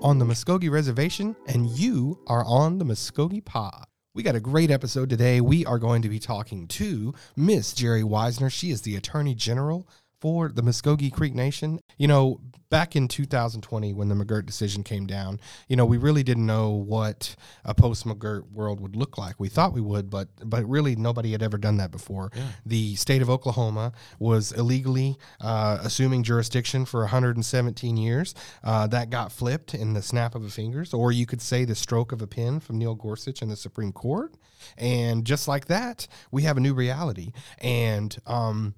on the Muskogee Reservation, and you are on the Muskogee Pod. We got a great episode today. We are going to be talking to Miss Geri Wisner. She is the Attorney General for the Muscogee Creek Nation. You know, back in 2020 when the McGirt decision came down, you know, we really didn't know what a post McGirt world would look like. We thought we would, but but really nobody had ever done that before. Yeah. The state of Oklahoma was illegally uh, assuming jurisdiction for 117 years. Uh, that got flipped in the snap of a fingers, or you could say the stroke of a pen from Neil Gorsuch in the Supreme Court. And just like that, we have a new reality. And um,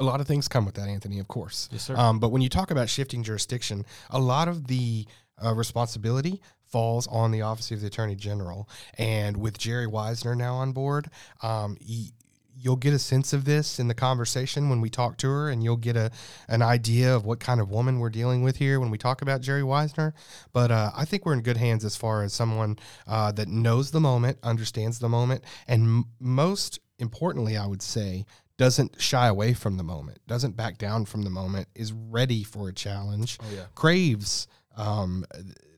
a lot of things come with that, Anthony, of course. Yes, sir. Um, but when you talk about shifting jurisdiction, a lot of the uh, responsibility falls on the Office of the Attorney General. And with Geri Wisner now on board, um, y- you'll get a sense of this in the conversation when we talk to her, and you'll get a an idea of what kind of woman we're dealing with here when we talk about Geri Wisner. But uh, I think we're in good hands as far as someone uh, that knows the moment, understands the moment, and m- most importantly, I would say, doesn't shy away from the moment, doesn't back down from the moment, is ready for a challenge, Oh, yeah. craves um,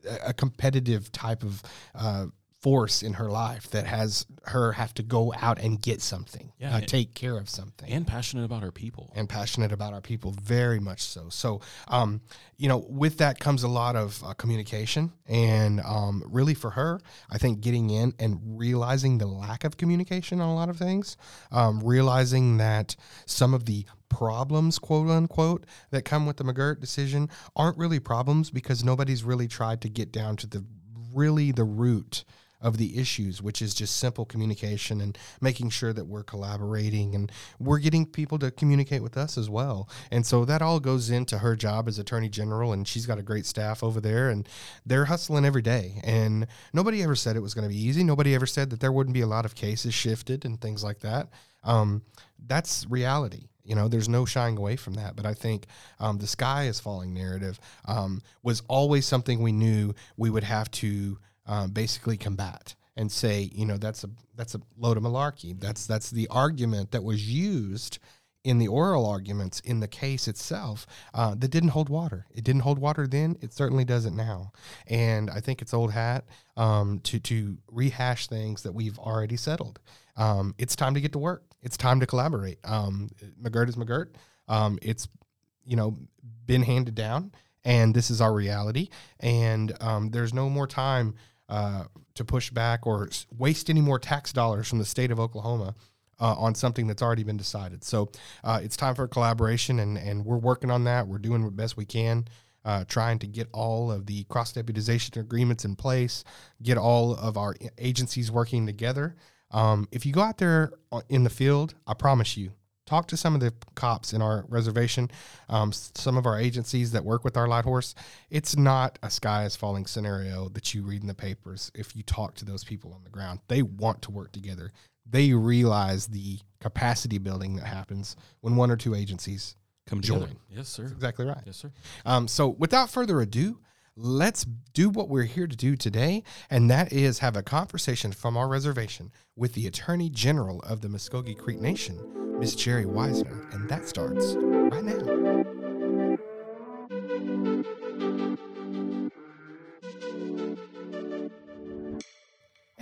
a- a competitive type of uh, force in her life that has her have to go out and get something, Yeah, uh, and- take care of something. and passionate about our people. and passionate about our people, very much so. So, um, you know, with that comes a lot of uh, communication, and um, really for her, I think getting in and realizing the lack of communication on a lot of things, um, realizing that some of the problems, quote unquote, that come with the McGirt decision aren't really problems because nobody's really tried to get down to the really the root of the issues, which is just simple communication and making sure that we're collaborating and we're getting people to communicate with us as well. And so that all goes into her job as Attorney General, and she's got a great staff over there, and they're hustling every day. And nobody ever said it was going to be easy. Nobody ever said that there wouldn't be a lot of cases shifted and things like that. Um, that's reality. You know, there's no shying away from that. But I think um, the sky is falling narrative um, was always something we knew we would have to um, basically combat and say, you know, that's a that's a load of malarkey. That's that's the argument that was used in the oral arguments in the case itself uh, that didn't hold water. It didn't hold water then. It certainly doesn't now. And I think it's old hat um, to to rehash things that we've already settled. Um, it's time to get to work. It's time to collaborate. Um, McGirt is McGirt. Um, it's you know been handed down, and this is our reality. And um, there's no more time uh, to push back or waste any more tax dollars from the state of Oklahoma uh, on something that's already been decided. So uh, it's time for collaboration, and, and we're working on that. We're doing the best we can, uh, trying to get all of the cross deputization agreements in place, get all of our agencies working together. Um, if you go out there uh, in the field, I promise you, talk to some of the cops in our reservation, um, some of our agencies that work with our light horse. It's not a sky is falling scenario that you read in the papers. If you talk to those people on the ground, they want to work together. They realize the capacity building that happens when one or two agencies Come join. together. Yes, sir. Exactly right. Yes, sir. Um, so, without further ado, let's do what we're here to do today, and that is have a conversation from our reservation with the Attorney General of the Muscogee Creek Nation, Miss Geri Wisner, and that starts right now.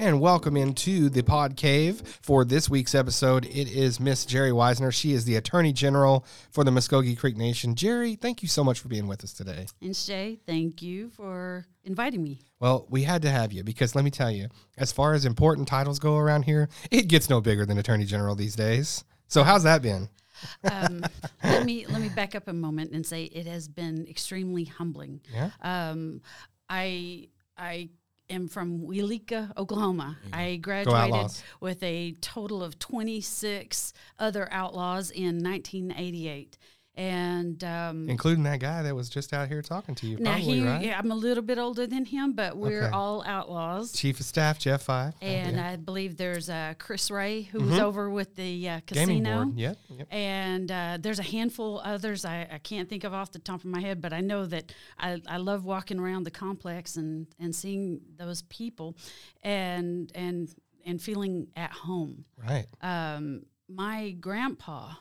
And welcome into the Pod Cave for this week's episode. It is Miss Geri Wisner. She is the Attorney General for the Muscogee Creek Nation. Geri, thank you so much for being with us today. And Shay, thank you for inviting me. Well, we had to have you because let me tell you, as far as important titles go around here, it gets no bigger than Attorney General these days. So how's that been? Um, let me let me back up a moment and say it has been extremely humbling. Yeah. Um, I I am from Weleetka, Oklahoma. Mm-hmm. I graduated with a total of 26 other outlaws in 1988. And um, Including that guy that was just out here talking to you, now probably, he, right? yeah, I'm a little bit older than him, but we're Okay. all outlaws. Chief of Staff Jeff Fife. And yeah. I believe there's uh, Chris Ray, who was over with the uh, casino. Yep. yep. And uh, there's a handful others I, I can't think of off the top of my head, but I know that I, I love walking around the complex and, and seeing those people and and and feeling at home. Right. Um, my grandpa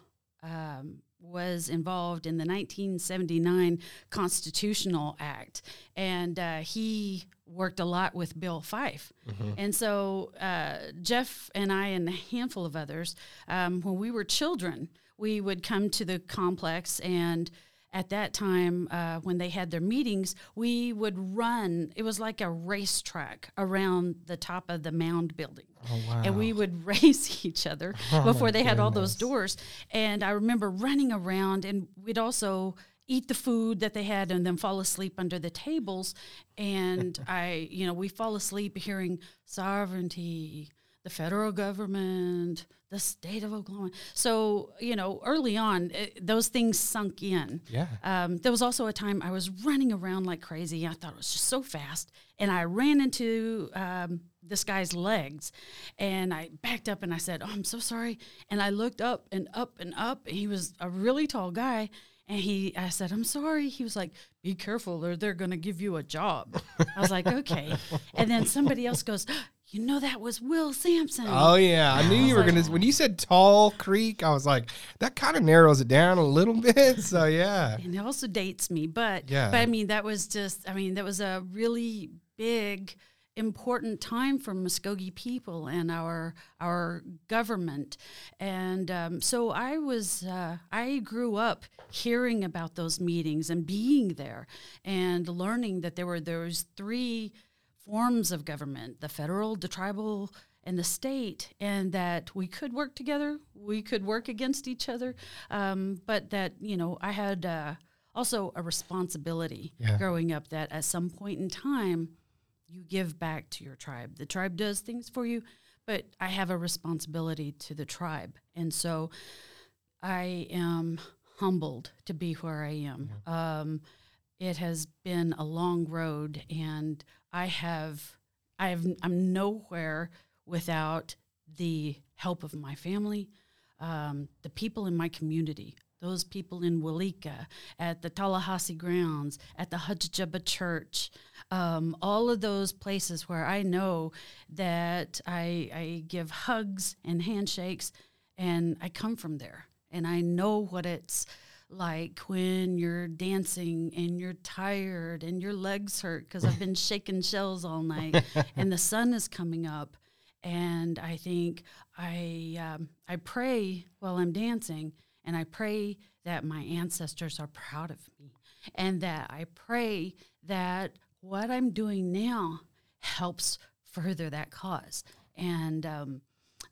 um, was involved in the 1979 Constitutional Act, and uh, he worked a lot with Bill Fife. And so uh, Jeff and I and a handful of others, um, when we were children, we would come to the complex and at that time uh, when they had their meetings we would run it was like a racetrack around the top of the mound building Oh, wow. and we would race each other before my they had all those doors. And I remember running around, and we'd also eat the food that they had and then fall asleep under the tables. And I, you know, we fall asleep hearing sovereignty, the federal government, the state of Oklahoma. So, you know, early on, it, those things sunk in. Yeah. Um, there was also a time I was running around like crazy. I thought it was just so fast, and I ran into um, this guy's legs, and I backed up and I said, "Oh, I'm so sorry." And I looked up and up and up. And he was a really tall guy, and he, I said, "I'm sorry." He was like, "Be careful, or they're going to give you a job." I was like, "Okay." And then somebody else goes. You know that was Will Sampson. Oh yeah, I knew you were like- gonna. When you said Tall Creek, I was like, that kind of narrows it down a little bit. So yeah, and it also dates me but Yeah. but i mean that was just i mean that was a really big important time for muskogee people and our our government and um, so i was uh, i grew up hearing about those meetings and being there and learning that there were those three forms of government the federal the tribal and the state and that we could work together we could work against each other um, but that you know i had uh, also a responsibility Yeah. growing up that at some point in time you give back to your tribe. The tribe does things for you but i have a responsibility to the tribe. And so i am humbled to be where i am. Um, it has been a long road and i have i have i'm nowhere without the help of my family um, the people in my community those people in Weleetka, at the Tallahassee grounds, at the Hutchjubba Church, um, all of those places where I know that I, I give hugs and handshakes, and I come from there, and I know what it's like when you're dancing and you're tired and your legs hurt because I've been shaking shells all night and the sun is coming up. And I think I, um, I pray while I'm dancing and I pray that my ancestors are proud of me and that I pray that what I'm doing now helps further that cause. And, um,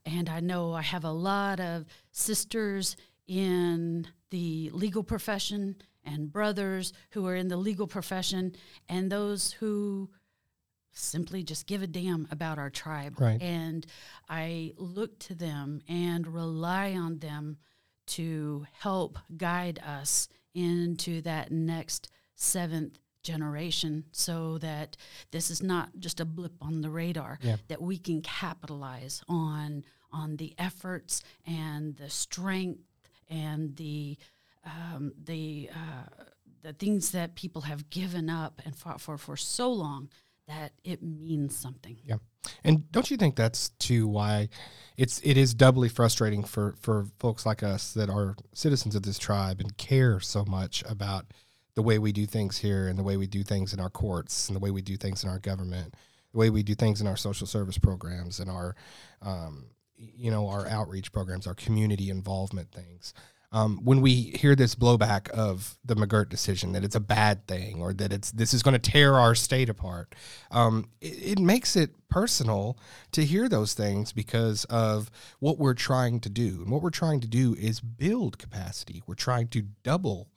and I know I have a lot of sisters in the legal profession and brothers who are in the legal profession and those who simply just give a damn about our tribe. Right. And I look to them and rely on them to help guide us into that next seventh generation so that this is not just a blip on the radar Yeah. that we can capitalize on on the efforts and the strength and the um, the uh, the things that people have given up and fought for for so long that it means something. Yeah. And don't you think that's too why it's it is doubly frustrating for for folks like us that are citizens of this tribe and care so much about the way we do things here and the way we do things in our courts and the way we do things in our government, the way we do things in our social service programs and our um, you know our outreach programs, our community involvement things. Um, when we hear this blowback of the McGirt decision that it's a bad thing or that it's this is going to tear our state apart, um, it, it makes it personal to hear those things because of what we're trying to do. And what we're trying to do is build capacity. We're trying to double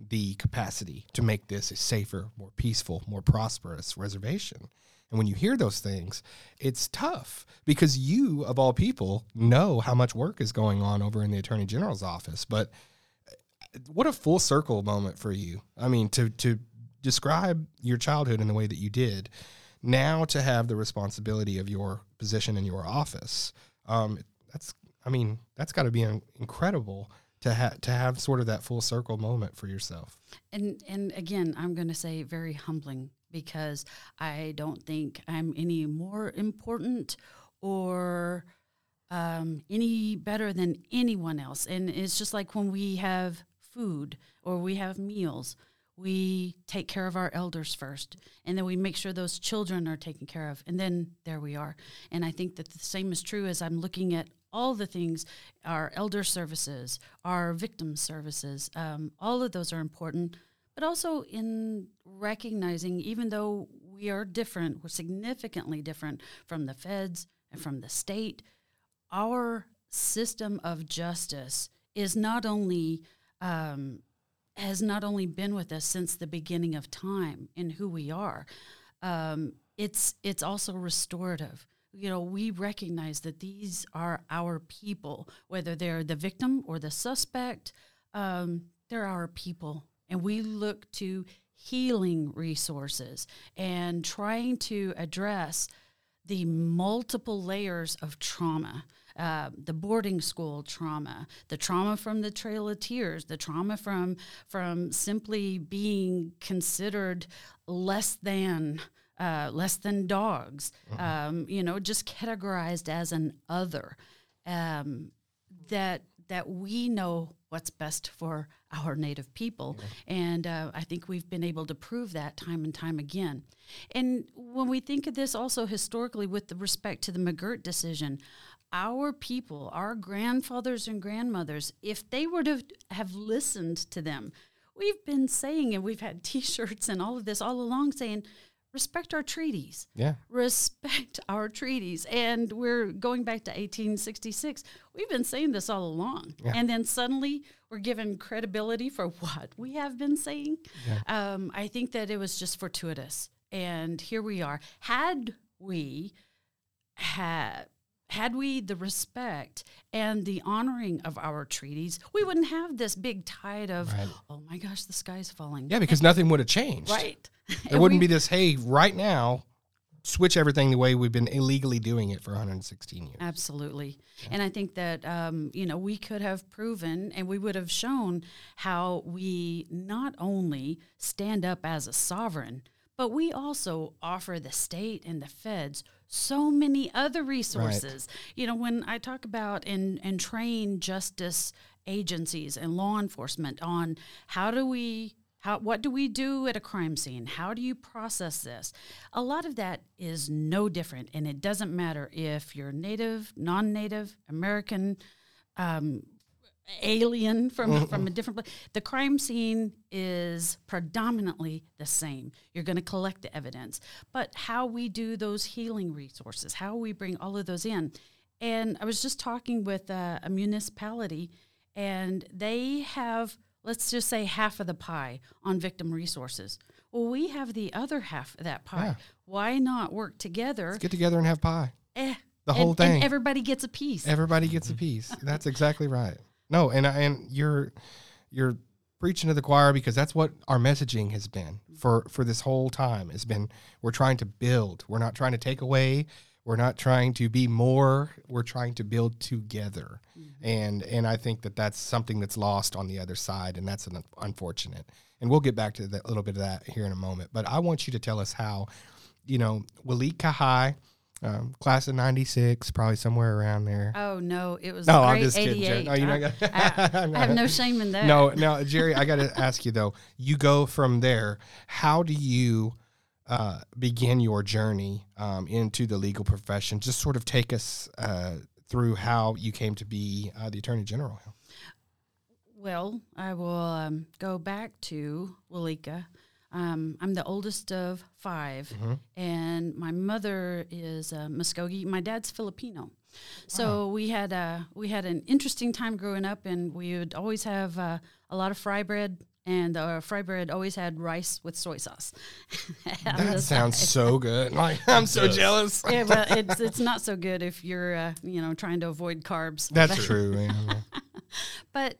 the capacity to make this a safer, more peaceful, more prosperous reservation. And when you hear those things, it's tough because you, of all people, know how much work is going on over in the Attorney General's office. But uh, what a full circle moment for you. I mean, to to describe your childhood in the way that you did, now to have the responsibility of your position in your office. Um, that's, I mean, that's got to be in- incredible to have to have sort of that full circle moment for yourself. And and again, I'm going to say very humbling because I don't think I'm any more important or um, any better than anyone else. And it's just like when we have food or we have meals, we take care of our elders first and then we make sure those children are taken care of and then there we are and i think that the same is true as i'm looking at all the things our elder services our victim services um, all of those are important but also in recognizing even though we are different we're significantly different from the feds and from the state our system of justice is not only um, has not only been with us since the beginning of time in who we are, um, it's it's also restorative. You know, we recognize that these are our people, whether they're the victim or the suspect. Um, they're our people, and we look to healing resources and trying to address the multiple layers of trauma uh, the boarding school trauma, the trauma from the Trail of Tears, the trauma from from simply being considered less than. Uh, less than dogs, mm-hmm. um, you know, just categorized as an other. Um, that that we know what's best for our native people. Yeah. And uh, I think we've been able to prove that time and time again. And when we think of this also historically with respect to the McGirt decision, our people, our grandfathers and grandmothers, if they were to have listened to them, we've been saying, and we've had t shirts and all of this all along saying, respect our treaties. Yeah. Respect our treaties. And we're going back to 1866. We've been saying this all along. Yeah. And then suddenly we're given credibility for what we have been saying. Yeah. Um, I think that it was just fortuitous. And here we are. Had we had had we the respect and the honoring of our treaties, we wouldn't have this big tide of, right. oh my gosh, the sky's falling. Yeah, because nothing would have changed. Right. There wouldn't we, be this, hey, right now, switch everything the way we've been illegally doing it for 116 years. Absolutely. Yeah. And I think that, um, you know, we could have proven and we would have shown how we not only stand up as a sovereign, but we also offer the state and the feds so many other resources. Right. You know, when I talk about and and train justice agencies and law enforcement on how do we how what do we do at a crime scene? How do you process this? A lot of that is no different, and it doesn't matter if you're Native, non-Native, American, um, alien from mm-hmm. from a different place. The crime scene is predominantly the same. You're going to collect the evidence, but how we do those healing resources, how we bring all of those in. And I was just talking with a, a municipality, and they have let's just say half of the pie on victim resources. Well, we have the other half of that pie. Yeah. Why not work together? Let's get together and have pie. Eh, the whole and, thing. And everybody gets a piece. Everybody gets a piece. That's exactly right. No, and and you're you're preaching to the choir because that's what our messaging has been for for this whole time. It's been we're trying to build. We're not trying to take away. We're not trying to be more. We're trying to build together. Mm-hmm. And and I think that that's something that's lost on the other side, and that's an unfortunate. And we'll get back to a little bit of that here in a moment. But I want you to tell us how, you know, Weleetka High um, class of '96, probably somewhere around there. Oh no, it was. No, I'm just kidding. No, you know, I, I, I, have no shame in that. No, no, Geri, I got to ask you though. You go from there. How do you uh, begin your journey um, into the legal profession? Just sort of take us uh, through how you came to be uh, the attorney general. Well, I will um, go back to Weleetka. Um, I'm the oldest of 5 mm-hmm. and my mother is uh, Muskogee. My dad's Filipino, so wow. we had a we had an interesting time growing up, and we would always have uh, a lot of fry bread. And our fry bread always had rice with soy sauce. that sounds so good. Like I'm so jealous. yeah, well, it's it's not so good if you're uh, you know trying to avoid carbs. That's true. but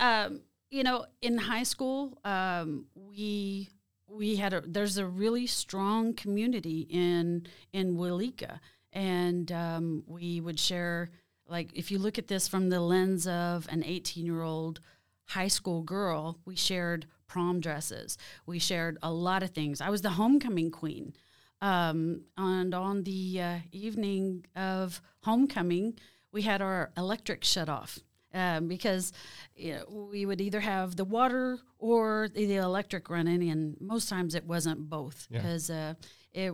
um, you know, in high school, um, we we had a there's a really strong community in in Weleetka, and um, we would share like if you look at this from the lens of an 18 year old high school girl, we shared prom dresses, we shared a lot of things. I was the homecoming queen, um, and on the uh, evening of homecoming, we had our electric shut off um, because you know, we would either have the water or the electric running, and most times it wasn't both Yeah. because uh,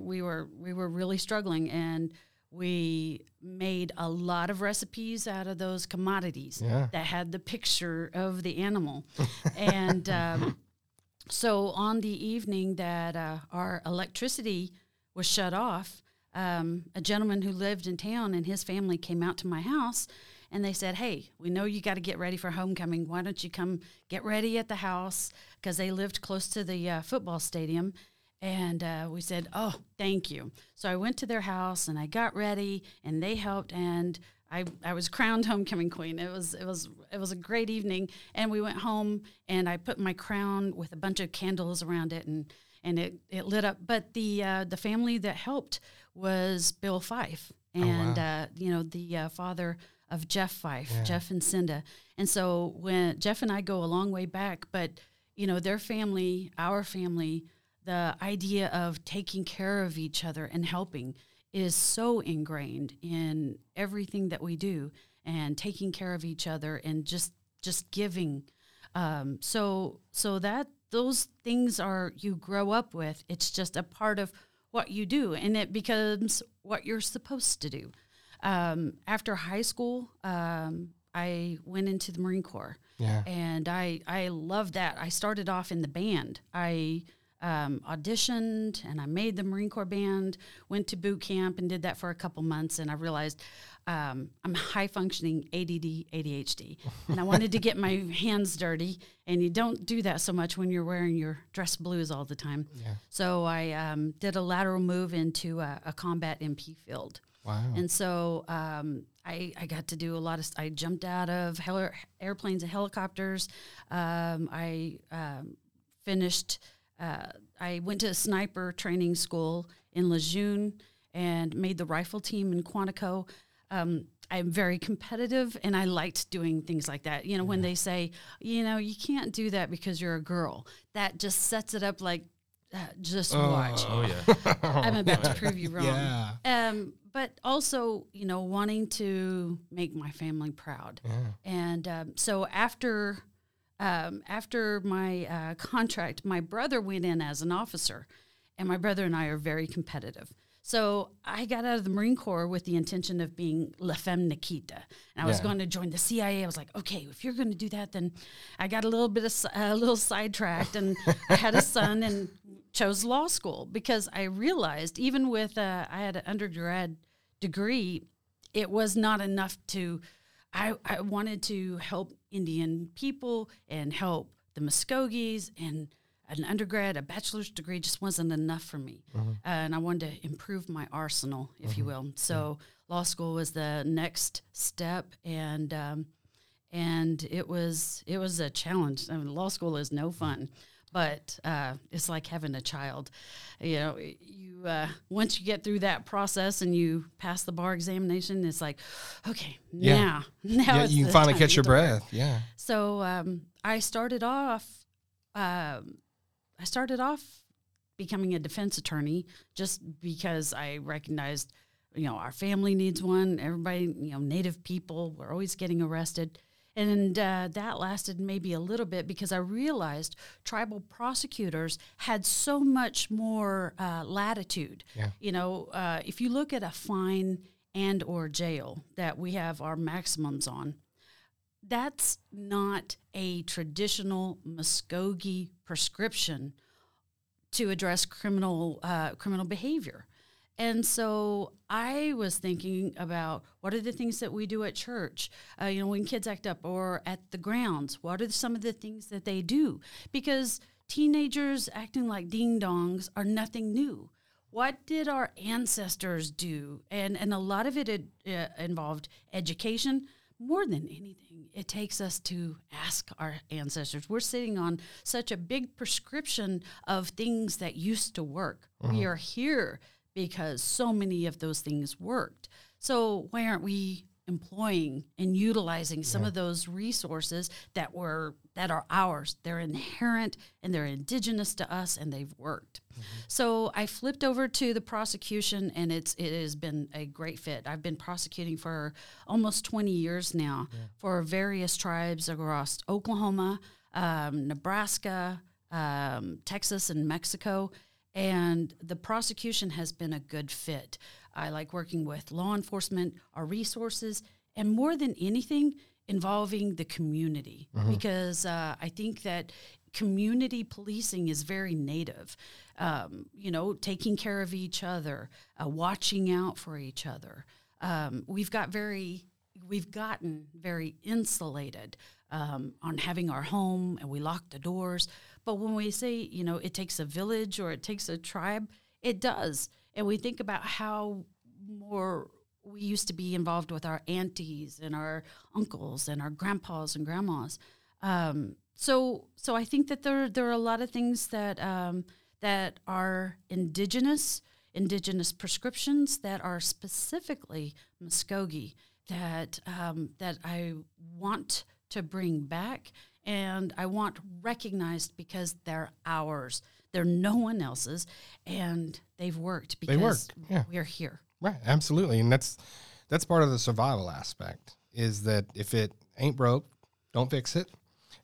we were we were really struggling and. We made a lot of recipes out of those commodities Yeah. that had the picture of the animal, and um, so on the evening that uh, our electricity was shut off, um, a gentleman who lived in town and his family came out to my house and they said, Hey, we know you got to get ready for homecoming. Why don't you come get ready at the house? Because they lived close to the uh, football stadium. And uh, we said, Oh, thank you. So I went to their house and I got ready and they helped. And I, I was crowned homecoming queen. It was it was it was a great evening, and we went home and I put my crown with a bunch of candles around it, and and it, it lit up. But the uh, the family that helped was Bill Fife, and uh, you know the uh, father of Jeff Fife, Jeff and Cinda. And so when Jeff and I go a long way back, but you know their family, our family, the idea of taking care of each other and helping is so ingrained in everything that we do and taking care of each other and just just giving. Um, so so that those things are you grow up with. It's just a part of what you do and it becomes what you're supposed to do um, after high school um, i went into the marine corps Yeah. and I I love that. I started off in the band. I um, auditioned and I made the Marine Corps band. Went to boot camp and did that for a couple months, and I realized um, I'm high functioning ADD ADHD, and I wanted to get my hands dirty. And you don't do that so much when you're wearing your dress blues all the time. Yeah. So I um, did a lateral move into a, a combat MP field. Wow. And so um, I, I got to do a lot of, I jumped out of heli- airplanes and helicopters. Um, I um, finished, uh, I went to a sniper training school in Lejeune and made the rifle team in Quantico. Um, I'm very competitive and I liked doing things like that. You know, when they say, you know, you can't do that because you're a girl, that just sets it up like, uh, just watch. Oh yeah. I'm about to prove you wrong. Yeah. Um, but also, you know, wanting to make my family proud. Yeah. And um, so after um, after my uh, contract, my brother went in as an officer, and my brother and I are very competitive. So I got out of the Marine Corps with the intention of being La Femme Nikita, and I was Yeah. going to join the CIA. I was like, okay, if you're going to do that, then I got a little bit of a little sidetracked, and I had a son and chose law school because I realized even with uh, I had an undergrad degree, it was not enough to. I, I wanted to help Indian people and help the Muskogees and an undergrad, a bachelor's degree just wasn't enough for me. Uh, and I wanted to improve my arsenal, if you will. So law school was the next step. And, um, and it was, it was a challenge. I mean, law school is no fun, but uh, it's like having a child. You know, you uh, once you get through that process and you pass the bar examination, it's like, okay, Yeah. now, now Yeah, you finally catch your breath. Yeah. So um, I started off. Um, I started off becoming a defense attorney just because I recognized, you know, our family needs one. Everybody, you know, Native people were always getting arrested. And uh, that lasted maybe a little bit because I realized tribal prosecutors had so much more uh, latitude. Yeah. You know, uh, if you look at a fine and or jail that we have our maximums on, that's not a traditional Muskogee prescription to address criminal uh, criminal behavior. And so I was thinking about what are the things that we do at church, uh, you know, when kids act up or at the grounds. What are some of the things that they do? Because teenagers acting like ding dongs are nothing new. What did our ancestors do? And and a lot of it uh, involved education. More than anything, it takes us to ask our ancestors. We're sitting on such a big prescription of things that used to work. We uh-huh. are here because so many of those things worked. So why aren't we employing and utilizing some of those resources that were that are ours. They're inherent and they're indigenous to us and they've worked. So i flipped over to the prosecution and it's it has been a great fit. I've been prosecuting for almost 20 years now for various tribes across oklahoma um, nebraska um, texas and mexico. And the prosecution has been a good fit. I like working with law enforcement, our resources, and more than anything, involving the community because uh, I think that community policing is very native. Um, you know, taking care of each other, uh, watching out for each other. Um, we've got very, we've gotten very insulated um, on having our home, and we lock the doors. But when we say, you know, it takes a village or it takes a tribe, it does. And we think about how more we used to be involved with our aunties and our uncles and our grandpas and grandmas. Um, so, so I think that there there are a lot of things that um, that are indigenous, indigenous prescriptions that are specifically Muskogee that um, that I want to bring back and I want recognized because they're ours. They're no one else's, and they've worked because worked, yeah. we're here. Right, absolutely, and that's that's part of the survival aspect. Is that if it ain't broke, don't fix it,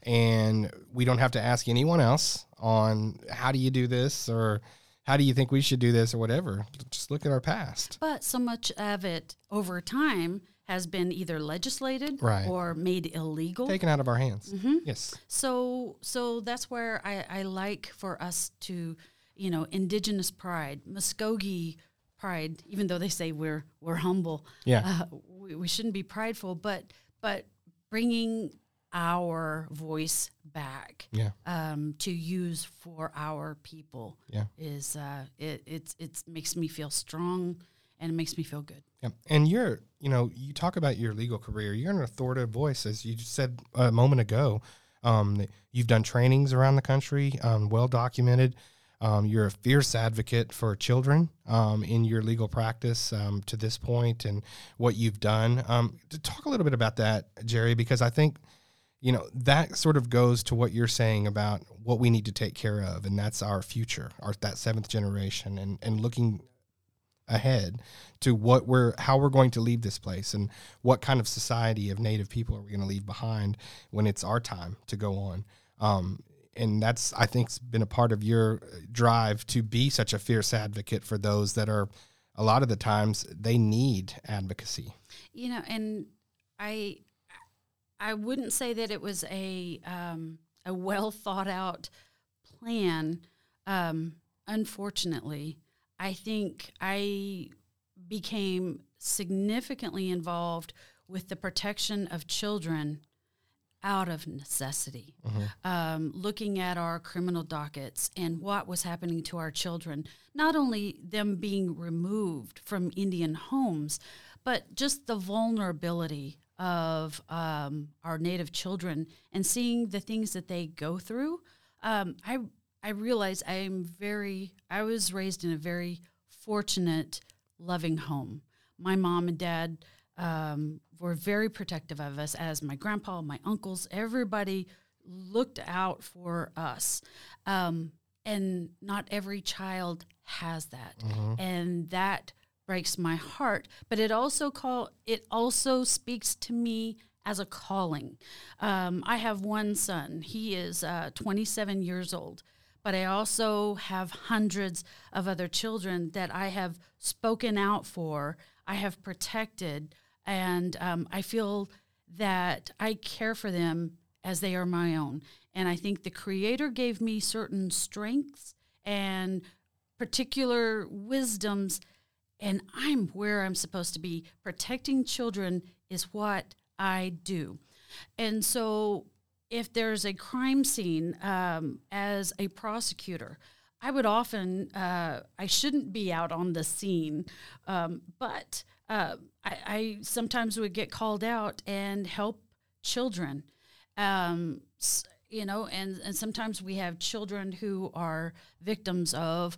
and we don't have to ask anyone else on how do you do this or how do you think we should do this or whatever. Just look at our past. But so much of it over time has been either legislated Right. or made illegal. Taken out of our hands. Mm-hmm. Yes. So so that's where I, I like for us to, you know, indigenous pride, Muskogee pride, even though they say we're we're humble. Yeah. Uh, we, we shouldn't be prideful, but but bringing our voice back Yeah. um, to use for our people Yeah. is uh, it it's it's makes me feel strong and it makes me feel good. Yeah. And you're, you know, you talk about your legal career. You're an authoritative voice, as you said a moment ago. Um, you've done trainings around the country, um, well documented. Um, you're a fierce advocate for children um, in your legal practice um, to this point and what you've done. Um, to talk a little bit about that, Geri, because I think, you know, that sort of goes to what you're saying about what we need to take care of, and that's our future, our that seventh generation, and and looking ahead to what we're how we're going to leave this place and what kind of society of native people are we going to leave behind when it's our time to go on um, and that's i think been a part of your drive to be such a fierce advocate for those that are a lot of the times they need advocacy. You know and i i wouldn't say that it was a um, a well thought out plan. Um, unfortunately i think i became significantly involved with the protection of children out of necessity, um, looking at our criminal dockets and what was happening to our children, not only them being removed from Indian homes, but just the vulnerability of um, our Native children and seeing the things that they go through. Um, I I realize I'm very. I was raised in a very fortunate, loving home. My mom and dad um, were very protective of us, as my grandpa, my uncles, everybody looked out for us. Um, and not every child has that, and that breaks my heart. But it also call it also speaks to me as a calling. Um, I have one son; he is uh, 27 years old. But I also have hundreds of other children that I have spoken out for, I have protected, and um, I feel that I care for them as they are my own. And I think the Creator gave me certain strengths and particular wisdoms, and I'm where I'm supposed to be. Protecting children is what I do. And so, if there's a crime scene um, as a prosecutor, I would often, uh, I shouldn't be out on the scene, um, but uh, I, I sometimes would get called out and help children. Um, you know, and, and sometimes we have children who are victims of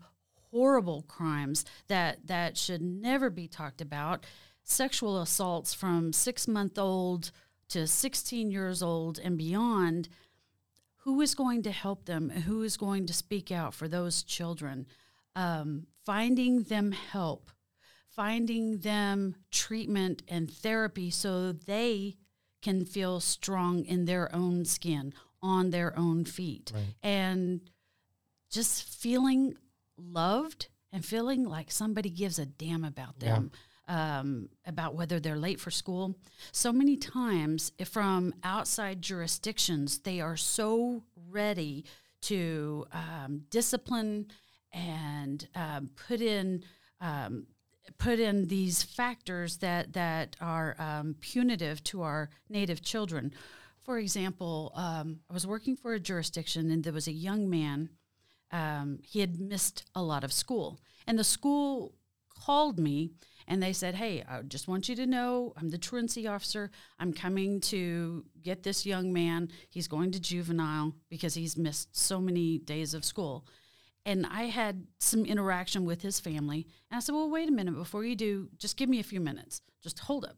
horrible crimes that, that should never be talked about. sexual assaults from six month old to 16 years old and beyond, who is going to help them? Who is going to speak out for those children? Um, finding them help, finding them treatment and therapy so they can feel strong in their own skin, on their own feet, Right. and just feeling loved and feeling like somebody gives a damn about Yeah. them. Um, about whether they're late for school. So many times if from outside jurisdictions, they are so ready to um, discipline and um, put in um, put in these factors that that are um, punitive to our native children. For example, um, I was working for a jurisdiction, and there was a young man. Um, he had missed a lot of school, and the school called me and they said, "Hey, I just want you to know, I'm the truancy officer. I'm coming to get this young man. He's going to juvenile because he's missed so many days of school." And I had some interaction with his family, and I said, "Well, wait a minute. Before you do, just give me a few minutes. Just hold up."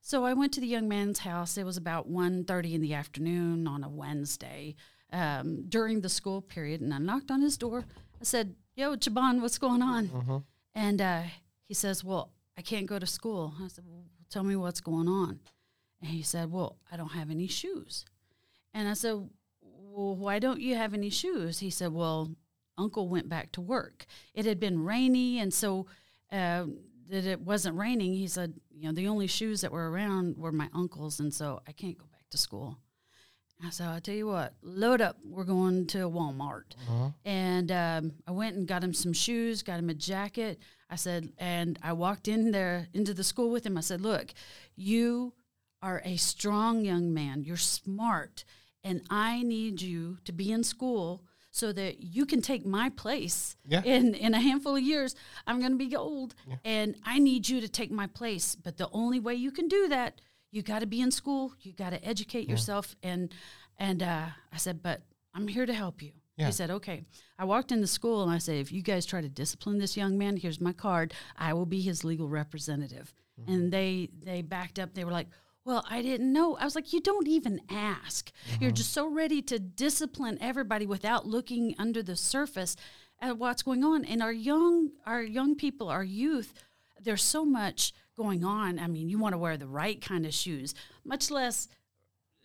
So I went to the young man's house. It was about 1.30 in the afternoon on a Wednesday um, during the school period, and I knocked on his door. I said, "Yo, Chabon, what's going on?" And uh, he says, Well, I can't go to school. I said, Well, tell me what's going on. And he said, Well, I don't have any shoes. And I said, Well, why don't you have any shoes? He said, Well, Uncle went back to work. It had been rainy, and so uh, that it wasn't raining. He said, You know, the only shoes that were around were my uncle's, and so I can't go back to school. I said, I'll tell you what, load up. We're going to Walmart. And um, I went and got him some shoes, got him a jacket. I said, and I walked in there into the school with him. I said, look, you are a strong young man. You're smart. And I need you to be in school so that you can take my place Yeah. in, in a handful of years. I'm going to be old and I need you to take my place. But the only way you can do that, you got to be in school. You got to educate yourself. And, and uh, I said, but I'm here to help you. Yeah. He said, okay. I walked into school and I said, if you guys try to discipline this young man, here's my card. I will be his legal representative. And they they backed up. They were like, well, I didn't know. I was like, you don't even ask. You're uh-huh. just so ready to discipline everybody without looking under the surface at what's going on. And our young our young people, our youth, there's so much going on. I mean, you want to wear the right kind of shoes, much less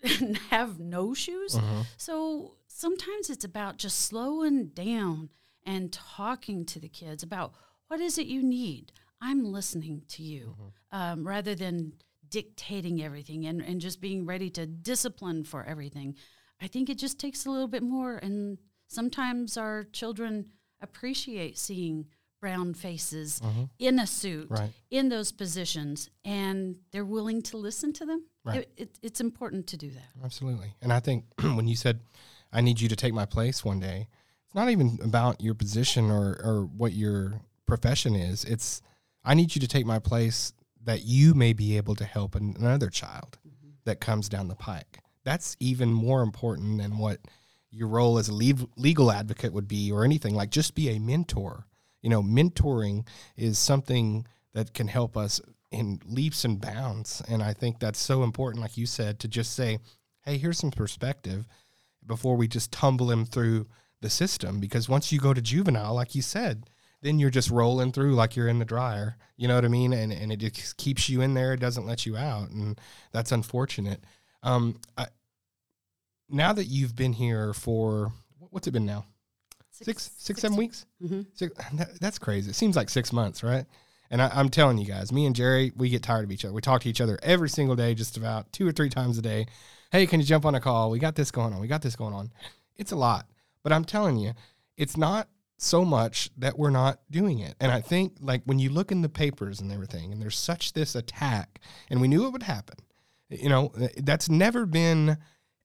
have no shoes. Uh-huh. So sometimes it's about just slowing down and talking to the kids about what is it you need. I'm listening to you mm-hmm. um, rather than dictating everything and, and just being ready to discipline for everything. I think it just takes a little bit more. And sometimes our children appreciate seeing brown faces mm-hmm. in a suit Right. in those positions and they're willing to listen to them. Right. It, it, it's important to do that. Absolutely. And I think when you said, I need you to take my place one day, it's not even about your position or, or what your profession is. It's, I need you to take my place that you may be able to help an- another child mm-hmm. that comes down the pike. That's even more important than what your role as a legal advocate would be or anything. Like, just be a mentor. You know, mentoring is something that can help us in leaps and bounds. And I think that's so important, like you said, to just say, hey, here's some perspective before we just tumble him through the system. Because once you go to juvenile, like you said, then you're just rolling through like you're in the dryer. You know what I mean? And and it just keeps you in there. It doesn't let you out, and that's unfortunate. Um, I, now that you've been here for what's it been now? Six, six, seven weeks. Mhm. Six, that, that's crazy. It seems like six months, right? And I, I'm telling you guys, me and Geri, we get tired of each other. We talk to each other every single day, just about two or three times a day. Hey, can you jump on a call? We got this going on. We got this going on. It's a lot, but I'm telling you, it's not so much that we're not doing it. And I think, like, when you look in the papers and everything, and there's such this attack, and we knew it would happen. You know, eh, that's never been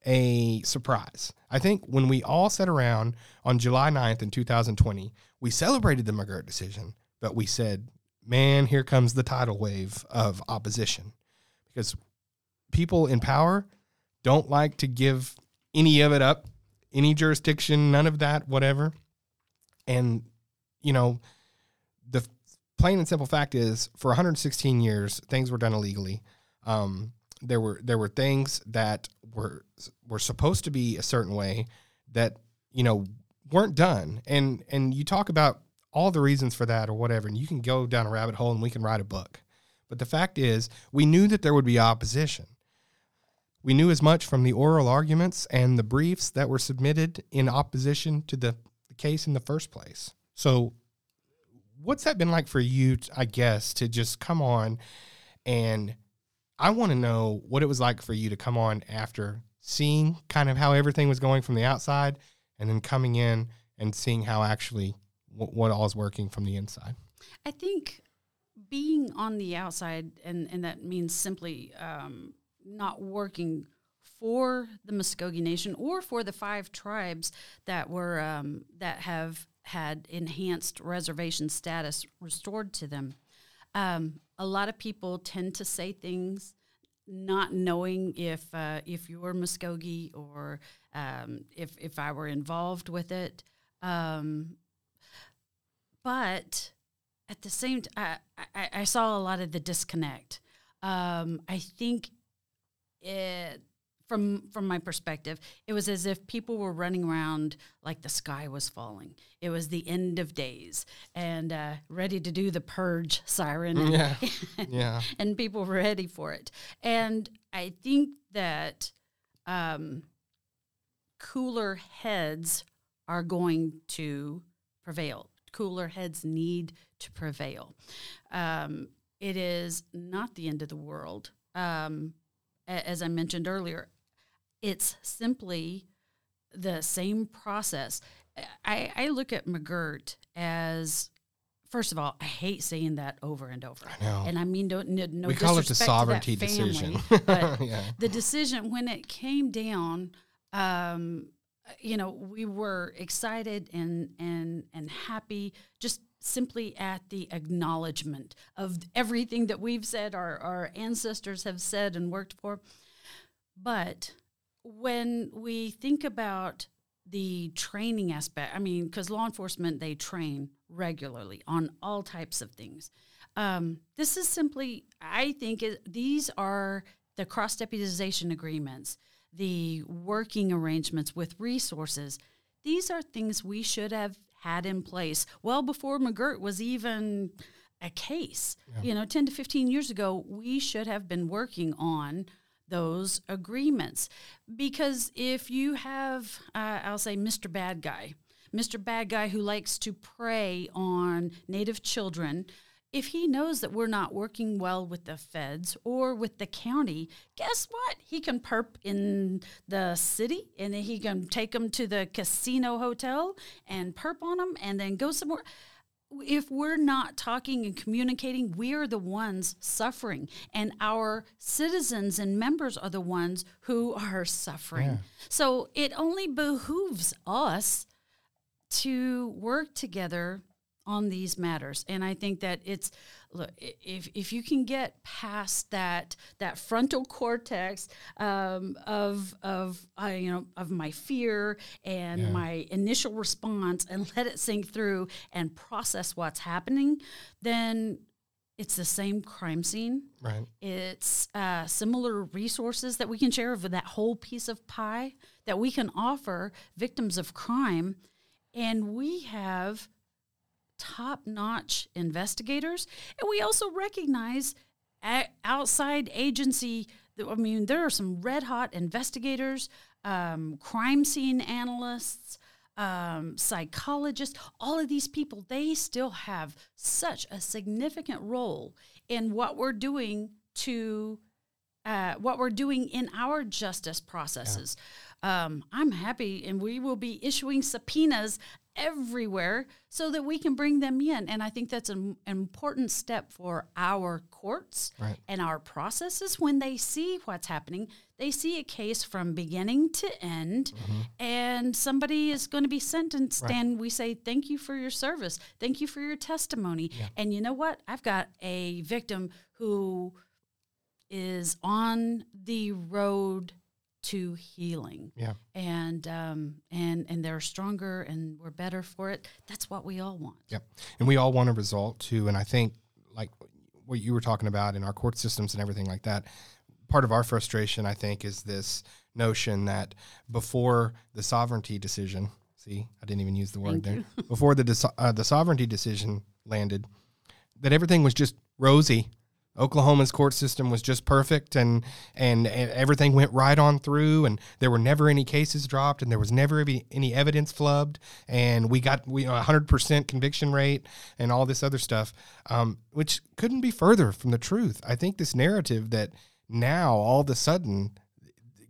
a surprise. I think when we all sat around on July 9th in 2020, we celebrated the McGirt decision, but we said, man, here comes the tidal wave of opposition. Because people in power don't like to give any of it up, any jurisdiction, none of that, whatever. And, you know, the plain and simple fact is, for 116 years, things were done illegally. Um, there were there were things that were were supposed to be a certain way that you know weren't done, and and you talk about all the reasons for that or whatever, and you can go down a rabbit hole and we can write a book. But the fact is, we knew that there would be opposition. We knew as much from the oral arguments and the briefs that were submitted in opposition to the, the case in the first place. So, what's that been like for you, I guess, to just come on and I want to know what it was like for you to come on after seeing kind of how everything was going from the outside and then coming in and seeing how actually what, what all is working from the inside. I think being on the outside, and, and that means simply um, not working for the Muscogee Nation or for the five tribes that were um, that have had enhanced reservation status restored to them. Um, a lot of people tend to say things not knowing if uh, if you're Muscogee or um, if if I were involved with it. Um, but at the same time, I, I, saw a lot of the disconnect. Um, I think it from from my perspective, it was as if people were running around like the sky was falling. It was the end of days and uh, ready to do the purge siren. And, yeah, yeah. and people were ready for it. And I think that um, cooler heads are going to prevail. Cooler heads need to prevail. Um, it is not the end of the world. Um, as I mentioned earlier, it's simply the same process. I, I look at McGirt as first of all, I hate saying that over and over. I know. And I mean, no, no, no we call it the sovereignty decision. but yeah. the decision, when it came down, um, you know, we were excited and and and happy just simply at the acknowledgement of everything that we've said, our, our ancestors have said and worked for. But when we think about the training aspect, I mean, because law enforcement, they train regularly on all types of things. Um, this is simply, I think, it, these are the cross deputization agreements, the working arrangements with resources. These are things we should have had in place well before McGirt was even a case. Yeah. You know, 10 to 15 years ago, we should have been working on those agreements. Because if you have, uh, I'll say, Mr. Bad Guy, Mr. Bad Guy who likes to prey on Native children, if he knows that we're not working well with the feds or with the county, guess what? He can perp in the city and then he can take them to the casino hotel and perp on them and then go somewhere if we're not talking and communicating, we are the ones suffering, and our citizens and members are the ones who are suffering. Yeah. So it only behooves us to work together on these matters. And I think that it's look if if you can get past that that frontal cortex um, of of uh, you know of my fear and yeah. my initial response and let it sink through and process what's happening, then it's the same crime scene. Right. It's uh, similar resources that we can share of that whole piece of pie that we can offer victims of crime, and we have top notch investigators. And we also recognize outside agency, I mean, there are some red hot investigators, um, crime scene analysts. Um, psychologists, all of these people, they still have such a significant role in what we're doing to uh, what we're doing in our justice processes. Yeah. Um, I'm happy, and we will be issuing subpoenas everywhere so that we can bring them in. And I think that's an, important step for our courts right. and our processes when they see what's happening. They see a case from beginning to end, mm-hmm. and somebody is going to be sentenced. Right. And we say, Thank you for your service. Thank you for your testimony. Yeah. And you know what? I've got a victim who is on the road to healing. Yeah. And um, and and they're stronger and we're better for it. That's what we all want. Yep. And we all want a result too. And I think, like what you were talking about in our court systems and everything like that, part of our frustration, I think, is this notion that before the sovereignty decision, see, I didn't even use the word there, before the, uh, the sovereignty decision landed, that everything was just rosy. Oklahoma's court system was just perfect and, and and everything went right on through and there were never any cases dropped and there was never any, any evidence flubbed and we got we a 100% conviction rate and all this other stuff um, which couldn't be further from the truth. I think this narrative that now all of a sudden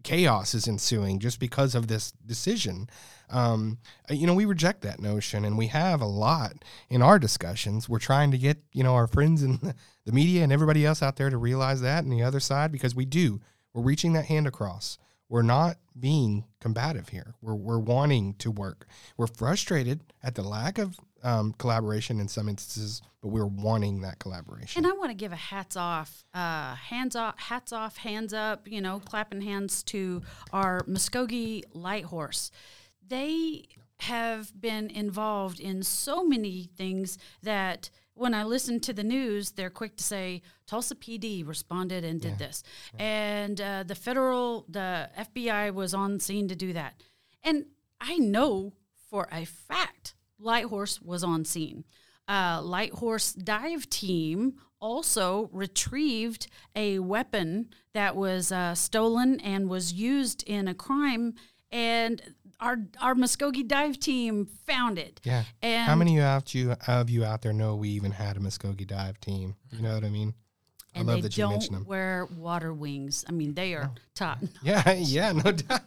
chaos is ensuing just because of this decision. Um, you know, we reject that notion, and we have a lot in our discussions. We're trying to get you know our friends in the media and everybody else out there to realize that, and the other side, because we do. We're reaching that hand across. We're not being combative here. We're we're wanting to work. We're frustrated at the lack of um, collaboration in some instances, but we're wanting that collaboration. And I want to give a hats off, uh, hands off, hats off, hands up, you know, clapping hands to our Muscogee Light Horse. They have been involved in so many things that when I listen to the news, they're quick to say Tulsa PD responded and did yeah. this, and uh, the federal, the FBI was on scene to do that, and I know for a fact Light Horse was on scene. Uh, Light Horse dive team also retrieved a weapon that was uh, stolen and was used in a crime, and our our Muscogee dive team found it. Yeah. And how many of you of you out there know we even had a Muscogee dive team? You know what I mean? And love they that you mentioned them. Wear water wings. I mean, they are oh. top. Yeah, yeah, no doubt.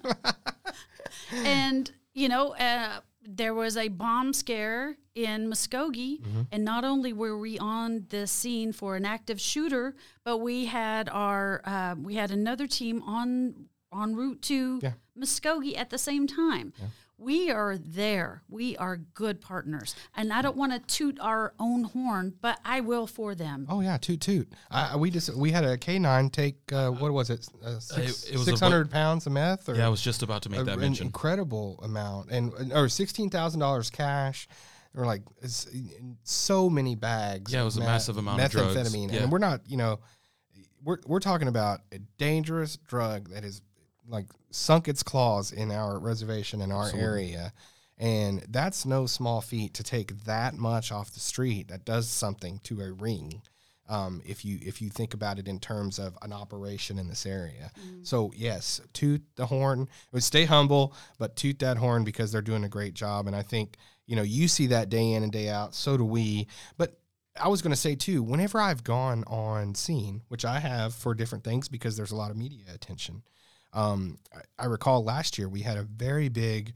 and you know, uh, there was a bomb scare in Muskogee, mm-hmm. and not only were we on the scene for an active shooter, but we had our uh, we had another team on en route to yeah. Muskogee at the same time. Yeah we are there. We are good partners. And I don't want to toot our own horn, but I will for them. Oh yeah, toot toot. I, we just we had a canine take uh, what was it? Uh, six, it, it was six hundred pounds of meth. Or yeah, I was just about to make a, that mention. An incredible amount, and or sixteen thousand dollars cash. Or like so many bags. Yeah, it was a massive amount of drugs. Yeah. and we're not, you know, we're we're talking about a dangerous drug that is like sunk its claws in our reservation in our Absolutely. area and that's no small feat to take that much off the street that does something to a ring um, if you if you think about it in terms of an operation in this area. Mm. So yes, toot the horn. Would stay humble, but toot that horn because they're doing a great job. And I think you know you see that day in and day out. So do we. But I was going to say too, whenever I've gone on scene, which I have for different things because there's a lot of media attention. Um, I, recall last year we had a very big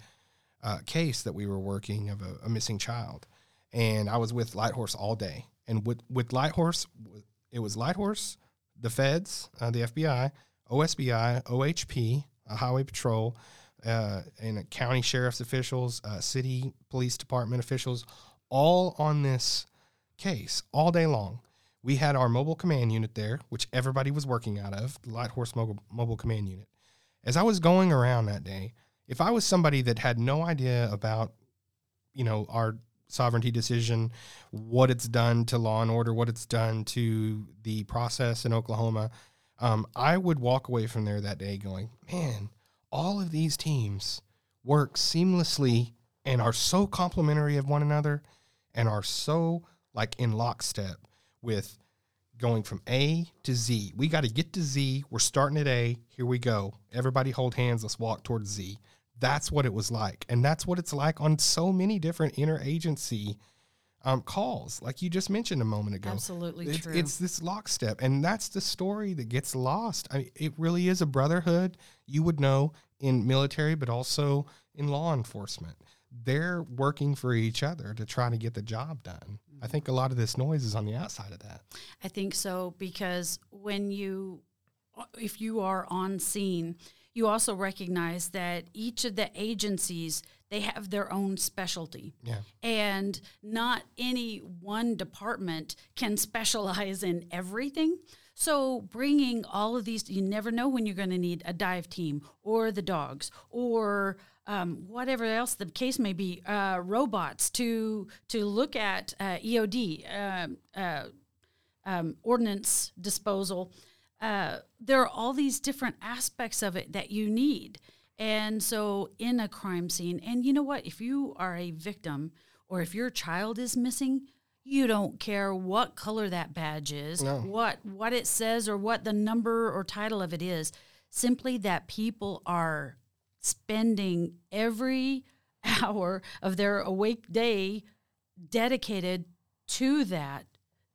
uh, case that we were working of a, a, missing child, and I was with Light Horse all day. And with with Light Horse, it was Light Horse, the Feds, uh, the FBI, OSBI, OHP, uh, Highway Patrol, uh, and county sheriff's officials, uh, city police department officials, all on this case all day long. We had our mobile command unit there, which everybody was working out of, the Light Horse mobile, mobile command unit as I was going around that day, if I was somebody that had no idea about, you know, our sovereignty decision, what it's done to law and order, what it's done to the process in Oklahoma, um, I would walk away from there that day going, man, all of these teams work seamlessly and are so complementary of one another and are so like in lockstep with going from A to Z. We got to get to Z. We're starting at A. Here we go. Everybody hold hands. Let's walk towards Z. That's what it was like. And that's what it's like on so many different interagency um, calls, like you just mentioned a moment ago. Absolutely it's, true. It's this lockstep. And that's the story that gets lost. I mean, it really is a brotherhood, you would know, in military, but also in law enforcement. They're working for each other to try to get the job done. I think a lot of this noise is on the outside of that. I think so because when you, if you are on scene, you also recognize that each of the agencies they have their own specialty. Yeah. And not any one department can specialize in everything. So bringing all of these, you never know when you're going to need a dive team or the dogs or um, whatever else the case may be, uh, robots to to look at uh, EOD, um, uh, um, ordnance disposal. Uh, there are all these different aspects of it that you need. And so, in a crime scene, and you know what? If you are a victim or if your child is missing, you don't care what color that badge is, no. what what it says, or what the number or title of it is. Simply that people are spending every hour of their awake day dedicated to that,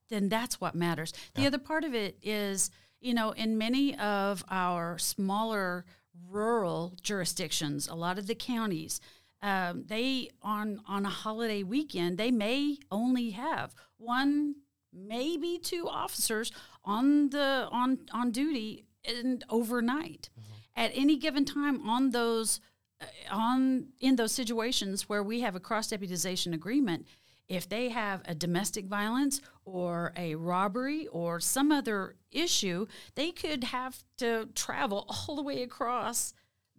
then that's what matters. The other part of it is, you know, in many of our smaller rural jurisdictions, a lot of the counties, um, they on on a holiday weekend they may only have one, maybe two officers on the on on duty and overnight. At any given time on those uh, on in those situations where we have a cross deputization agreement, if they have a domestic violence or a robbery or some other issue, they could have to travel all the way across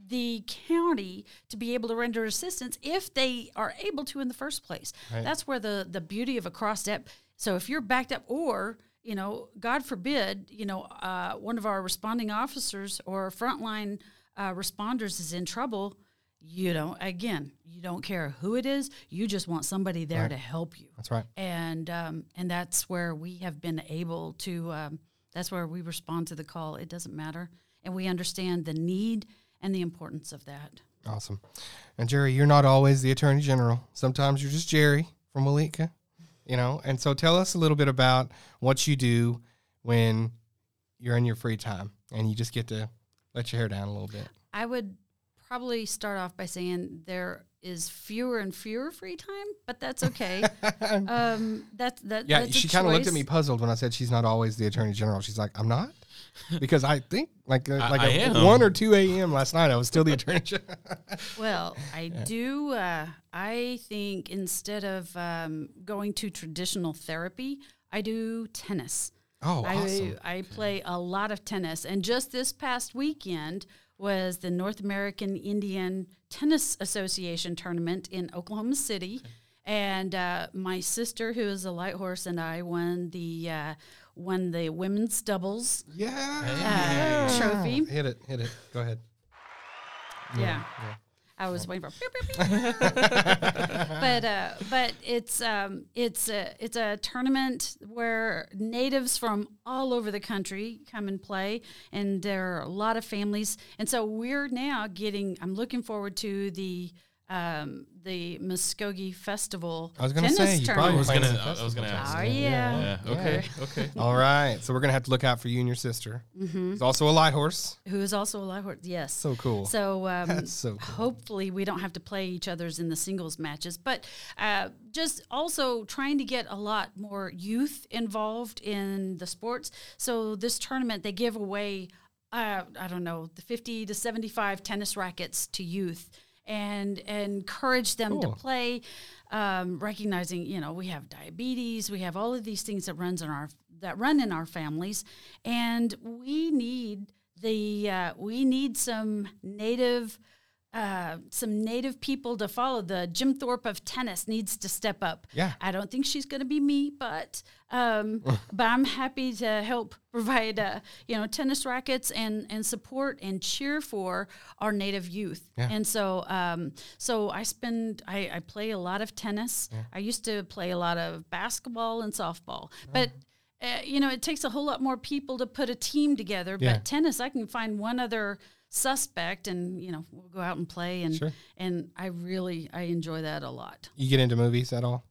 the county to be able to render assistance if they are able to in the first place. Right. That's where the the beauty of a cross step. So if you're backed up, or you know, God forbid, you know, uh, one of our responding officers or frontline uh, responders is in trouble, you know, again, you don't care who it is. You just want somebody there right. to help you. That's right. And um, and that's where we have been able to. Um, that's where we respond to the call. It doesn't matter, and we understand the need and the importance of that. Awesome. And Geri, you're not always the Attorney General. Sometimes you're just Geri from Weleetka, you know. And so tell us a little bit about what you do when you're in your free time and you just get to let your hair down a little bit. I would probably start off by saying there is fewer and fewer free time, but that's okay. um, that that yeah. she kind of looked at me puzzled when I said she's not always the attorney general. She's like, I'm not, because I think like uh, like a, one or two a.m. last night I was still the attorney general. well, I yeah. do. Uh, I think instead of um, going to traditional therapy, I do tennis. Oh, I, awesome! I play a lot of tennis, and just this past weekend was the North American Indian Tennis Association tournament in Oklahoma City. Okay. And uh, my sister, who is a light horse, and I won the uh, won the women's doubles yeah. uh, trophy. Hit it, hit it. Go ahead. yeah. yeah. yeah. I was waiting for, but uh, but it's um, it's a it's a tournament where natives from all over the country come and play, and there are a lot of families, and so we're now getting. I'm looking forward to the um, the Muscogee Festival. I was going to say you probably was going to. I was going to ask. Oh yeah. yeah. Okay. Okay. All right. So we're going to have to look out for you and your sister. Mm-hmm. Who's also a light horse. Who is also a light horse? Yes. So cool. So, um, so cool. hopefully we don't have to play each other's in the singles matches, but uh, just also trying to get a lot more youth involved in the sports. So this tournament they give away. Uh, I don't know the 50 to 75 tennis rackets to youth and, encourage them cool. to play, um, recognizing you know we have diabetes, we have all of these things that runs in our that run in our families, and we need the uh, we need some native uh, some native people to follow. The Jim Thorpe of tennis needs to step up. Yeah, I don't think she's going to be me, but um, but I'm happy to help provide uh, you know tennis rackets and and support and cheer for our native youth. Yeah. And so um, so I spend I, I play a lot of tennis. Yeah. I used to play a lot of basketball and softball, oh. but. Uh, you know, it takes a whole lot more people to put a team together. Yeah. But tennis, I can find one other suspect and you know we'll go out and play and sure. and I really I enjoy that a lot. You get into movies at all?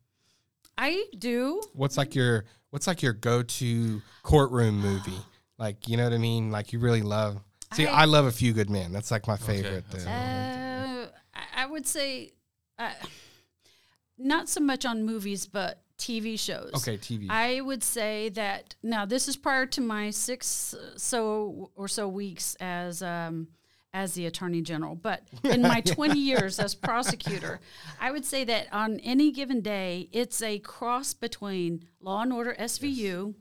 I do. What's like your what's like your go-to courtroom movie? Like, you know what I mean? Like you really love See, I, I love A Few Good Men. That's like my favorite. Okay. Uh, I would say uh, not so much on movies, but TV shows. Okay, TV. I would say that now this is prior to my six so or so weeks as um, as the attorney general, but in my 20 years as prosecutor, I would say that on any given day, it's a cross between Law and Order SVU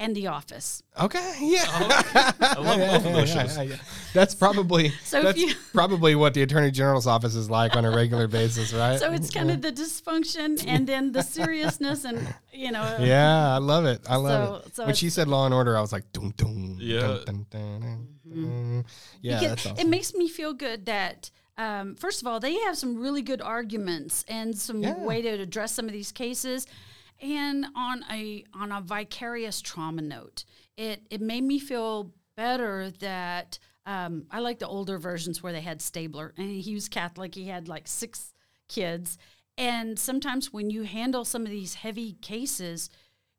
and The Office. Okay, yeah. I love both of those shows. Yeah, yeah. That's probably So if that's you- probably what the attorney general's office is like on a regular basis, right? So it's kind of the dysfunction and then the seriousness, and you know, yeah, I love it. I love So- it. so when she said Law and Order, I was like, dum dum, Yeah. dum, dum, dum, dum, dum. yeah, because that's it awesome. makes me feel good that um, first of all they have some really good arguments and some Yeah. way to address some of these cases and on a on a vicarious trauma note it it made me feel better that um, I like the older versions where they had Stabler and he was Catholic he had like six kids and sometimes when you handle some of these heavy cases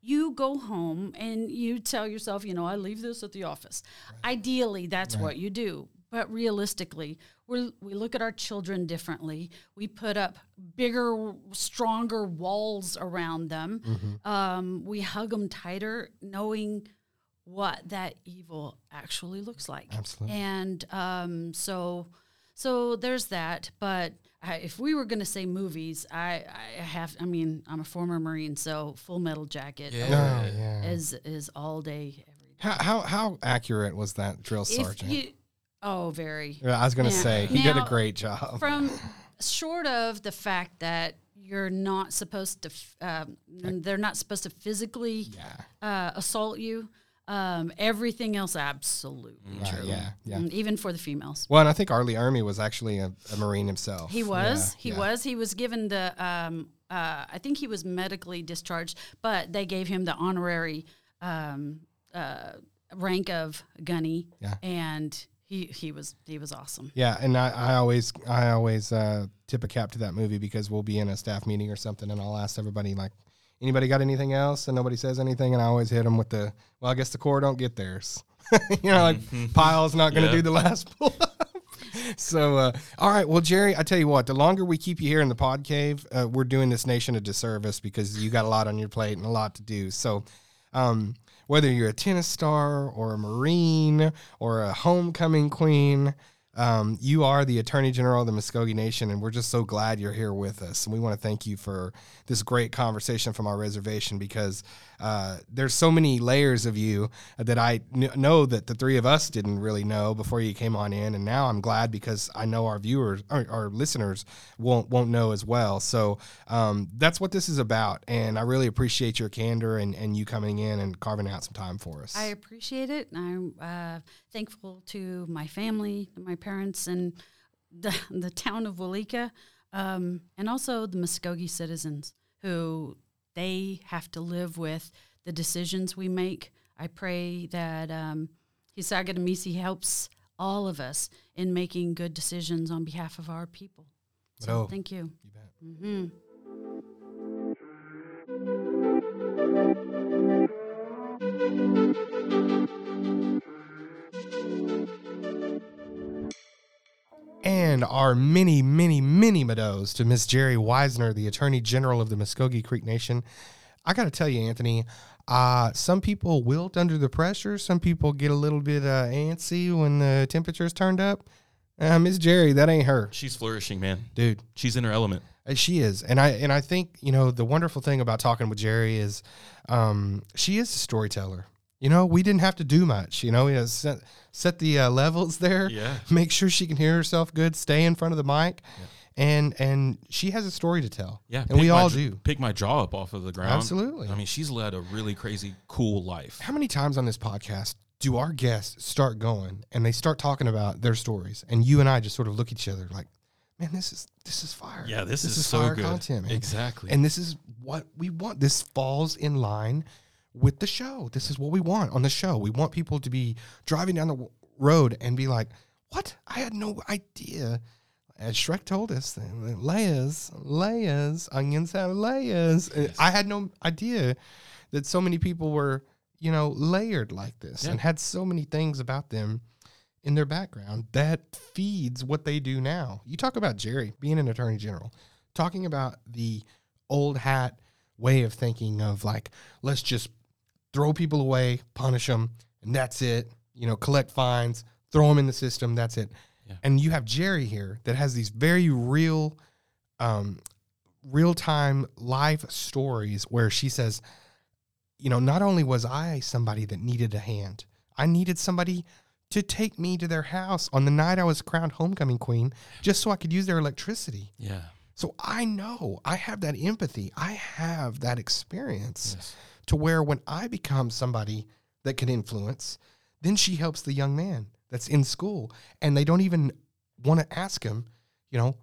you go home and you tell yourself, you know, I leave this at the office. Ideally, that's what you do. But realistically, we we look at our children differently. We put up bigger, stronger walls around them. Mm-hmm. Um, we hug them tighter, knowing what that evil actually looks like. Absolutely. And um, so, so there's that. But I, if we were going to say movies, I, I have. I mean, I'm a former Marine, so Full Metal Jacket Yeah. Oh, yeah. is is all day, every day. How, how how accurate was that drill If sergeant? You, oh, very. Yeah, I was gonna Yeah. say he did a great job. From short of the fact that you're not supposed to, f- um, they're not supposed to physically yeah, uh, assault you. Um, everything else, absolutely right, true. yeah, yeah. Mm, Even for the females. Well, and I think R. Lee Ermey was actually a, a Marine himself. He was. Yeah, he yeah. was. He was given the. Um, uh, I think he was medically discharged, but they gave him the honorary um, uh, rank of gunny. Yeah. And he he was he was awesome. Yeah, and I, I always I always uh, tip a cap to that movie because we'll be in a staff meeting or something, and I'll ask everybody like, anybody got anything else, and nobody says anything, and I always hit them with the, well, I guess the core don't get theirs. you know, like Pyle's not going to Yeah. do the last pull so, uh, all right, well, Geri, I tell you what, the longer we keep you here in the pod cave, uh, we're doing this nation a disservice because you got a lot on your plate and a lot to do. So, um, whether you're a tennis star or a Marine or a homecoming queen, um, you are the Attorney General of the Muscogee Nation, and we're just so glad you're here with us. And we want to thank you for this great conversation from our reservation because uh, there's so many layers of you that I kn- know that the three of us didn't really know before you came on in, and now I'm glad because I know our viewers, our, our listeners, won't won't know as well. So um, that's what this is about, and I really appreciate your candor and, and you coming in and carving out some time for us. I appreciate it. and I'm uh, thankful to my family, my parents, and the, the town of Weleetka, um, and also the Muscogee citizens who they have to live with the decisions we make. I pray that um, Hisaga helps all of us in making good decisions on behalf of our people. So Oh. thank you. You bet. And our many, many, many meadows to Miss Geri Wisner, the Attorney General of the Muscogee Creek Nation. I got to tell you, Anthony, uh, some people wilt under the pressure. Some people get a little bit uh, antsy when the temperature's turned up. Uh, Miss Geri, that ain't her, She's flourishing, man. dude. She's in her element. Uh, She is, and I and I think you know the wonderful thing about talking with Geri is, um, she is a storyteller. You know, we didn't have to do much. You know, we just set set the uh, levels there. Yeah. Make sure she can hear herself good. Stay in front of the mic, and and she has a story to tell. Yeah, and we all do. Pick my jaw up off of the ground. Absolutely. I mean, she's led a really crazy, cool life. How many times on this podcast do our guests start going and they start talking about their stories, and you and I just sort of look at each other like, man, this is this is fire. Yeah, this, is, so fire good. content, man. Exactly. And this is what we want. This falls in line with the show. This is what we want on the show. We want people to be driving down the w- road and be like, "What? I had no idea." As Shrek told us, layers, layers, onions have layers. And I had no idea that so many people were, you know, layered like this Yeah. and had so many things about them in their background that feeds what they do now. You talk about Geri being an attorney general, talking about the old hat way of thinking of like, let's just throw people away, punish them, and that's it. You know, collect fines, throw them in the system. That's it. Yeah. And you have Geri here that has these very real, um, real time live stories where she says, you know, not only was I somebody that needed a hand, I needed somebody to take me to their house on the night I was crowned homecoming queen just so I could use their electricity. Yeah. So I know I have that empathy. I have that experience Yes. To where when I become somebody that can influence, then she helps the young man that's in school and they don't even want to ask him, you know,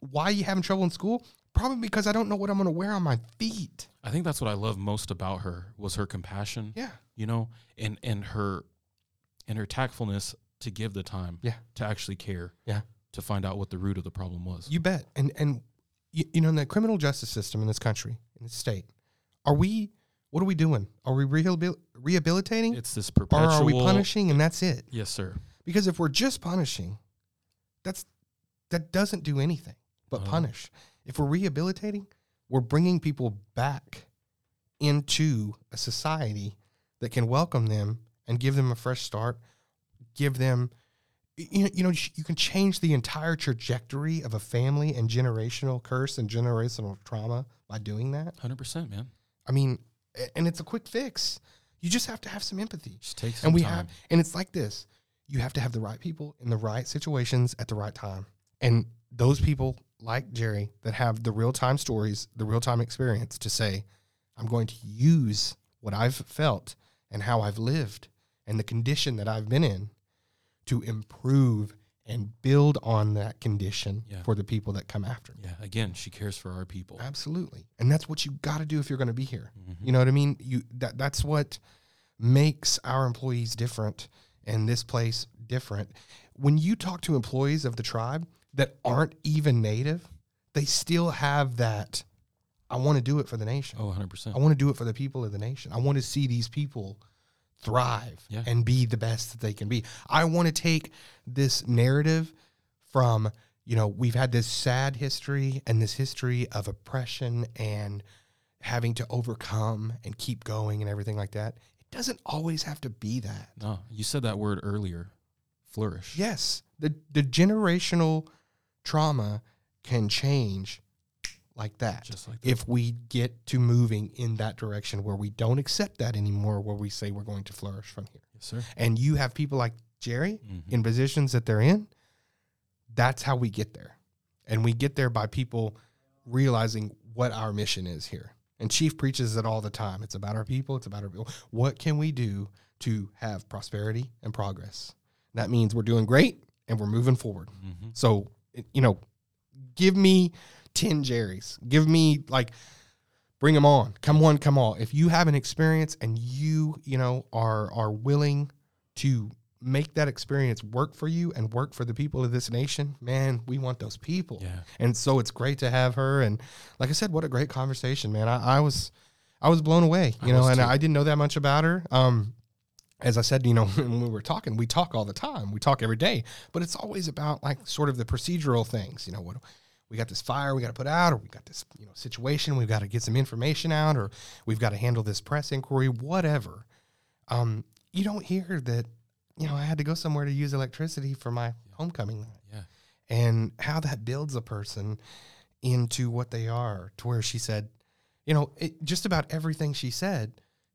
why are you having trouble in school? Probably because I don't know what I'm going to wear on my feet. I think that's what I love most about her was her compassion. Yeah. You know, and and her and her tactfulness to give the time. Yeah. To actually care. Yeah. To find out what the root of the problem was. You bet. And and you, you know in the criminal justice system in this country, in this state, are we what are we doing? Are we rehabil- rehabilitating it's this or perpetual. are we punishing and that's it? Yes, sir. Because if we're just punishing, that's that doesn't do anything but Uh-huh. punish. If we're rehabilitating, we're bringing people back into a society that can welcome them and give them a fresh start, give them you know, you know you can change the entire trajectory of a family and generational curse and generational trauma by doing that. Hundred percent, man. I mean, and it's a quick fix. You just have to have some empathy Just take some and we time. have and it's like this you have to have the right people in the right situations at the right time and those people like geri that have the real-time stories the real-time experience to say i'm going to use what i've felt and how i've lived and the condition that i've been in to improve and build on that condition Yeah. for the people that come after me yeah. Again, she cares for our people. absolutely and that's what you got to do if you're going to be here Mhm. you know what I mean? You that that's what makes our employees different and this place different. When you talk to employees of the tribe that aren't even native, they still have that I want to do it for the nation. Oh, 100 percent. I want to do it for the people of the nation. I want to see these people thrive Yeah. and be the best that they can be. I want to take this narrative from, you know, we've had this sad history and this history of oppression and having to overcome and keep going and everything like that. It doesn't always have to be that. No, you said that word earlier. Flourish. Yes, the the generational trauma can change like that. Just like that. if we get to moving in that direction where we don't accept that anymore, where we say we're going to flourish from here. Yes, sir. And you have people like Geri Mhm. in positions that they're in, that's how we get there. And we get there by people realizing what our mission is here. And Chief preaches it all the time. It's about our people, it's about our people. What can we do to have prosperity and progress? That means we're doing great and we're moving forward. Mhm. So, you know, give me 10 Geri's. Give me like bring them on. Come one, come all. If you have an experience and you, you know, are are willing to make that experience work for you and work for the people of this nation, man, we want those people. Yeah. And so it's great to have her. And like I said, what a great conversation, man. I, I was I was blown away, you I know, and too. I didn't know that much about her. Um, as I said, you know, when we were talking, we talk all the time. We talk every day, but it's always about like sort of the procedural things. You know, what we got this fire we got to put out, or we got this you know situation we've got to get some information out, or we've got to handle this press inquiry, whatever. Um, you don't hear that. You know, I had to go somewhere to use electricity for my homecoming night Yeah. and how that builds a person into what they are to where she said you know it, just about everything she said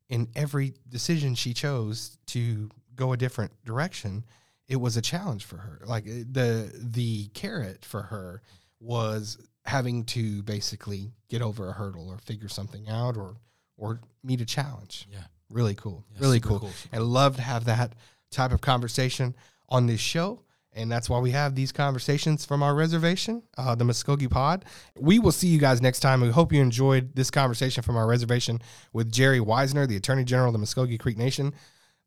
in every decision she chose to go a different direction it was a challenge for her like uh, the the carrot for her was having to basically get over a hurdle or figure something out or or meet a challenge. Yeah. really cool. Yeah, really cool, cool, and love to have that type of conversation on this show and that's why we have these conversations from our reservation uh, the muskogee pod. We will see you guys next time. We hope you enjoyed this conversation from our reservation with geri wisner the attorney general of the muscogee creek nation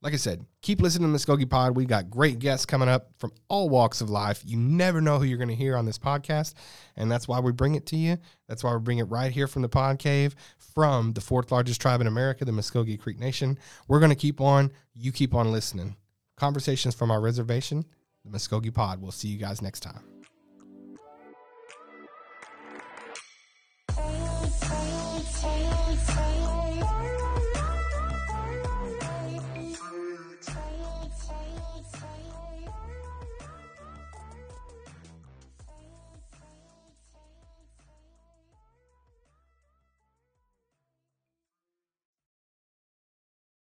like I said, keep listening to Muskogee Pod. We got great guests coming up from all walks of life. You never know who you're going to hear on this podcast, and that's why we bring it to you. That's why we bring it right here from the Pod Cave, from the fourth largest tribe in America, the Muscogee Creek Nation. We're going to keep on. You keep on listening. Conversations from our reservation, the Muskogee Pod. We'll see you guys next time.